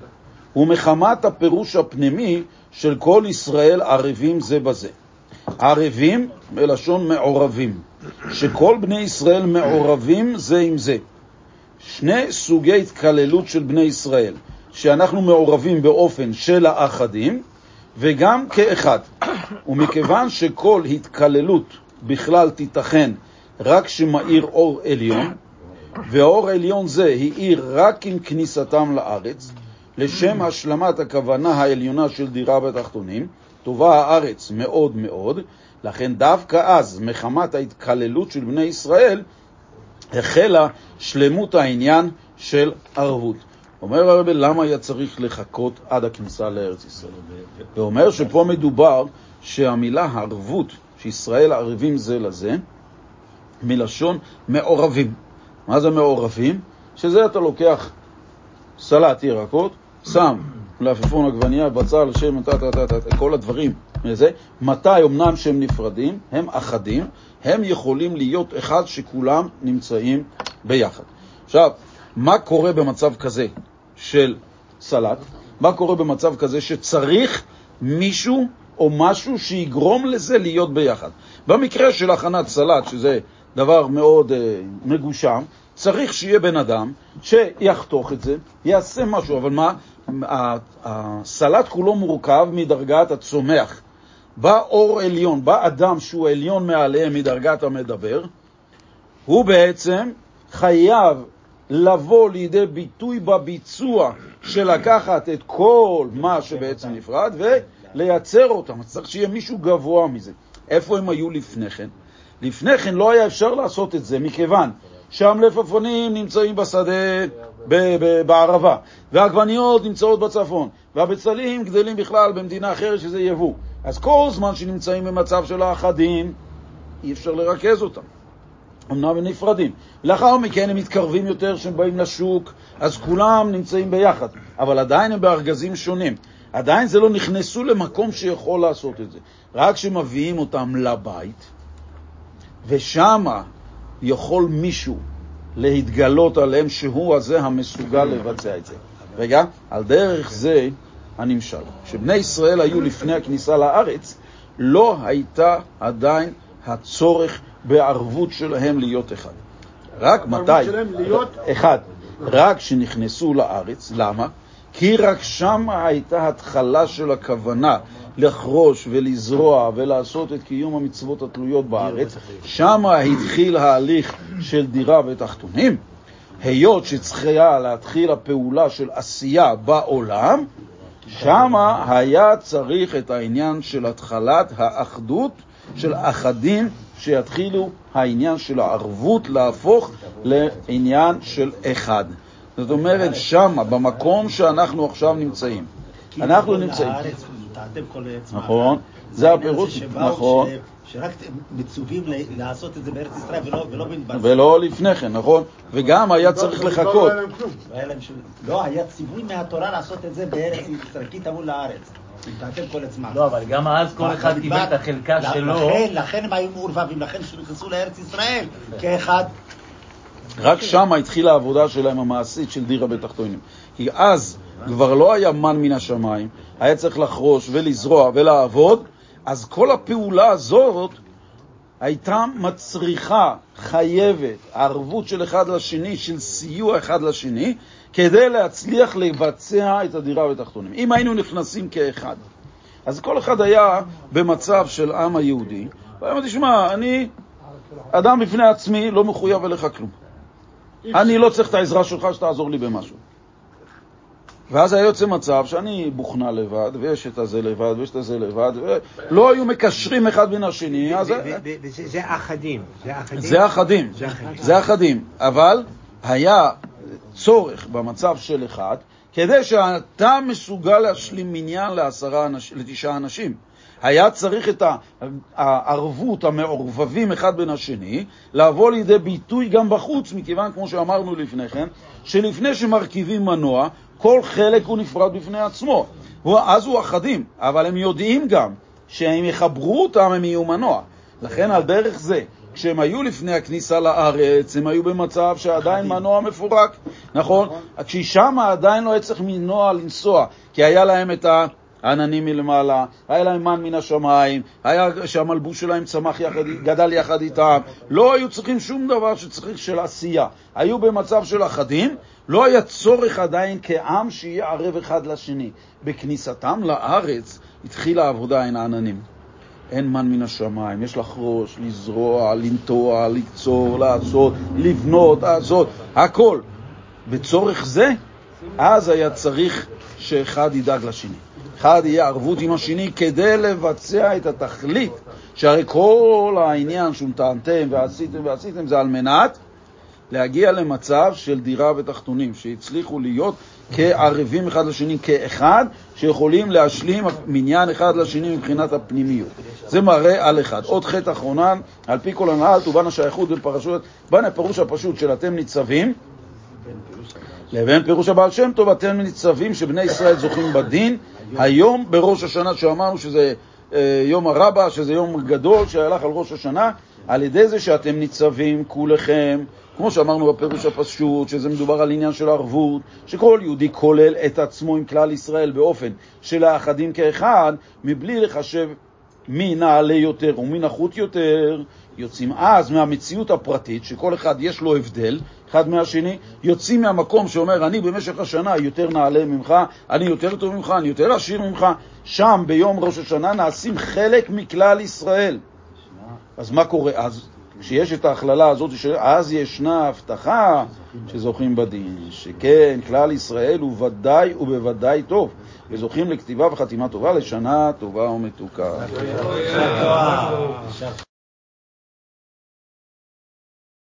הוא מחמת הפירוש הפנימי של כל ישראל ערבים זה בזה. ערבים מלשון מעורבים, שכל בני ישראל מעורבים זה עם זה. שני סוגי התקללות של בני ישראל, שאנחנו מעורבים באופן של האחדים וגם כאחד. ומכיוון שכל התקללות בכלל תיתכן רק שמאיר אור עליון, ואור עליון זה האיר רק עם כניסתם לארץ, לשם השלמת הכוונה העליונה של דירה בתחתונים, טובה הארץ מאוד מאוד, לכן דווקא אז, מחמת ההתקללות של בני ישראל, החלה שלמות העניין של ערבות. אומר הרבי, למה היה צריך לחכות עד הכניסה לארץ ישראל? ואומר שפה מדובר שהמילה ערבות, שישראל ערבים זה לזה, מלשון מעורבים. מה זה מעורבים? שזה אתה לוקח סלט ירקות, שם מלפפון עגבנייה, בצל, שמן, טה, טה, טה, טה, כל הדברים וזה. מתי אמנם שהם נפרדים, הם אחדים, הם יכולים להיות אחד שכולם נמצאים ביחד. עכשיו, מה קורה במצב כזה של סלט? מה קורה במצב כזה שצריך מישהו או משהו שיגרום לזה להיות ביחד? במקרה של הכנת סלט, שזה דבר מאוד uh, מגושם, צריך שיהיה בן אדם שיחתוך את זה, יעשה משהו, אבל מה? הסלט כולו מורכב מדרגת הצומח. בא אור עליון, בא אדם שהוא עליון מעליהם מדרגת המדבר, הוא בעצם חייב לבוא לידי ביטוי בביצוע של לקחת את כל מה שבעצם נפרד ולייצר אותם. אז צריך שיהיה מישהו גבוה מזה. איפה הם היו לפני כן? לפני כן לא היה אפשר לעשות את זה, מכיוון שהמלפפונים נמצאים בשדה בערבה, והעגבניות נמצאות בצפון, והבצלים גדלים בכלל במדינה אחרת שזה יבוא. אז כל זמן שנמצאים במצב של האחדים, אי אפשר לרכז אותם. אמנם הם נפרדים. לאחר מכן הם מתקרבים יותר, כשהם באים לשוק, אז כולם נמצאים ביחד, אבל עדיין הם בארגזים שונים. עדיין זה לא נכנסו למקום שיכול לעשות את זה. רק כשמביאים אותם לבית, ושם יכול מישהו להתגלות עליהם שהוא הזה המסוגל לבצע את זה. רגע, על דרך זה הנמשל. כשבני ישראל היו לפני הכניסה לארץ, לא הייתה עדיין הצורך בערבות שלהם להיות אחד. רק מתי? להיות- אחד. רק כשנכנסו לארץ. למה? כי רק שם הייתה התחלה של הכוונה לחרוש ולזרוע ולעשות את קיום המצוות התלויות בארץ. שם התחיל ההליך של דירה ותחתונים. היות שצריכה להתחיל הפעולה של עשייה בעולם, שמה היה צריך את העניין של התחלת האחדות של אחדים, שיתחילו העניין של הערבות להפוך לעניין של אחד. זאת אומרת, שמה, במקום שאנחנו עכשיו נמצאים, אנחנו נמצאים. נטעתם כל עץ. נכון. זה הפירוש, נכון. שרק מצווים לעשות את זה בארץ ישראל ולא ולא במדבר. ולא לפני כן, נכון? וגם היה צריך לא- לא לחכות. לא היה לא, ציווי מהתורה לעשות את זה בארץ ישראל, כי תבואו לארץ. לא, אבל גם אז כל אחד קיבל את החלקה שלו. לכן הם היו מעורבבים, לכן כשנכנסו לארץ ישראל כאחד. רק שם התחילה העבודה שלהם המעשית של דירה בתחתונים. כי אז כבר לא היה מן מן השמיים, היה צריך לחרוש ולזרוע ולעבוד, אז כל הפעולה הזאת הייתה מצריכה, חייבת, הערבות של אחד לשני, של סיוע אחד לשני, כדי להצליח לבצע את הדירה בתחתונים. אם היינו נכנסים כאחד, אז כל אחד היה במצב של עם היהודי, והיה אומר, תשמע, אני אדם בפני עצמי, לא מחויב אליך כלום. אני לא צריך את העזרה שלך שתעזור לי במשהו. ואז היה יוצא מצב שאני בוכנה לבד, ויש את הזה לבד, ויש את הזה לבד, ולא היו מקשרים אחד בין השני, אז... זה אחדים. זה אחדים. זה אחדים, אבל היה צורך במצב של אחד, כדי שאתה מסוגל להשלים מניין לעשרה אנש, לתשעה אנשים. היה צריך את הערבות, המעורבבים אחד בין השני, לבוא לידי ביטוי גם בחוץ, מכיוון, כמו שאמרנו לפני כן, שלפני שמרכיבים מנוע, כל חלק הוא נפרד בפני עצמו. הוא- אז הוא אחדים, אבל הם יודעים גם שהם יחברו אותם, הם יהיו מנוע. לכן על דרך זה, כשהם היו לפני הכניסה לארץ, הם היו במצב שעדיין מנוע מפורק, נכון? כששם עדיין לא היה צריך מנוע לנסוע, כי היה להם את העננים מלמעלה, היה להם מן מן השמיים, היה שהמלבוש שלהם צמח יחד, גדל יחד איתם, לא היו צריכים שום דבר שצריך של עשייה. היו במצב של אחדים, לא היה צורך עדיין כעם שיהיה ערב אחד לשני. בכניסתם לארץ התחילה העבודה עם העננים. אין מן מן השמיים, יש לחרוש, לזרוע, לנטוע, לקצור, לעשות, לבנות, לעשות, הכל. בצורך זה, אז היה צריך שאחד ידאג לשני. אחד יהיה ערבות עם השני כדי לבצע את התכלית, שהרי כל העניין שנטענתם ועשיתם ועשיתם זה על מנת להגיע למצב של דירה ותחתונים, שהצליחו להיות כערבים אחד לשני, כאחד, שיכולים להשלים מניין אחד לשני מבחינת הפנימיות. זה מראה על אחד. עוד חטא אחרונן, על פי כל הנעל, תובן השייכות בפרשות, בין הפירוש הפשוט של אתם ניצבים, לבין פירוש הבעל שם טוב, אתם ניצבים שבני ישראל זוכים בדין, היום בראש השנה, שאמרנו שזה אה, יום הרבה, שזה יום גדול שהלך על ראש השנה, על ידי זה שאתם ניצבים כולכם, כמו שאמרנו בפירוש הפשוט, שזה מדובר על עניין של ערבות, שכל יהודי כולל את עצמו עם כלל ישראל באופן של האחדים כאחד, מבלי לחשב מי נעלה יותר ומי נחות יותר, יוצאים אז מהמציאות הפרטית, שכל אחד יש לו הבדל, אחד מהשני, יוצאים מהמקום שאומר, אני במשך השנה יותר נעלה ממך, אני יותר טוב ממך, אני יותר עשיר ממך, שם ביום ראש השנה נעשים חלק מכלל ישראל. אז מה קורה אז? כשיש את ההכללה הזאת, אז ישנה הבטחה שזוכים בדין, שכן כלל ישראל הוא ודאי ובוודאי טוב, וזוכים לכתיבה וחתימה טובה לשנה טובה ומתוקה.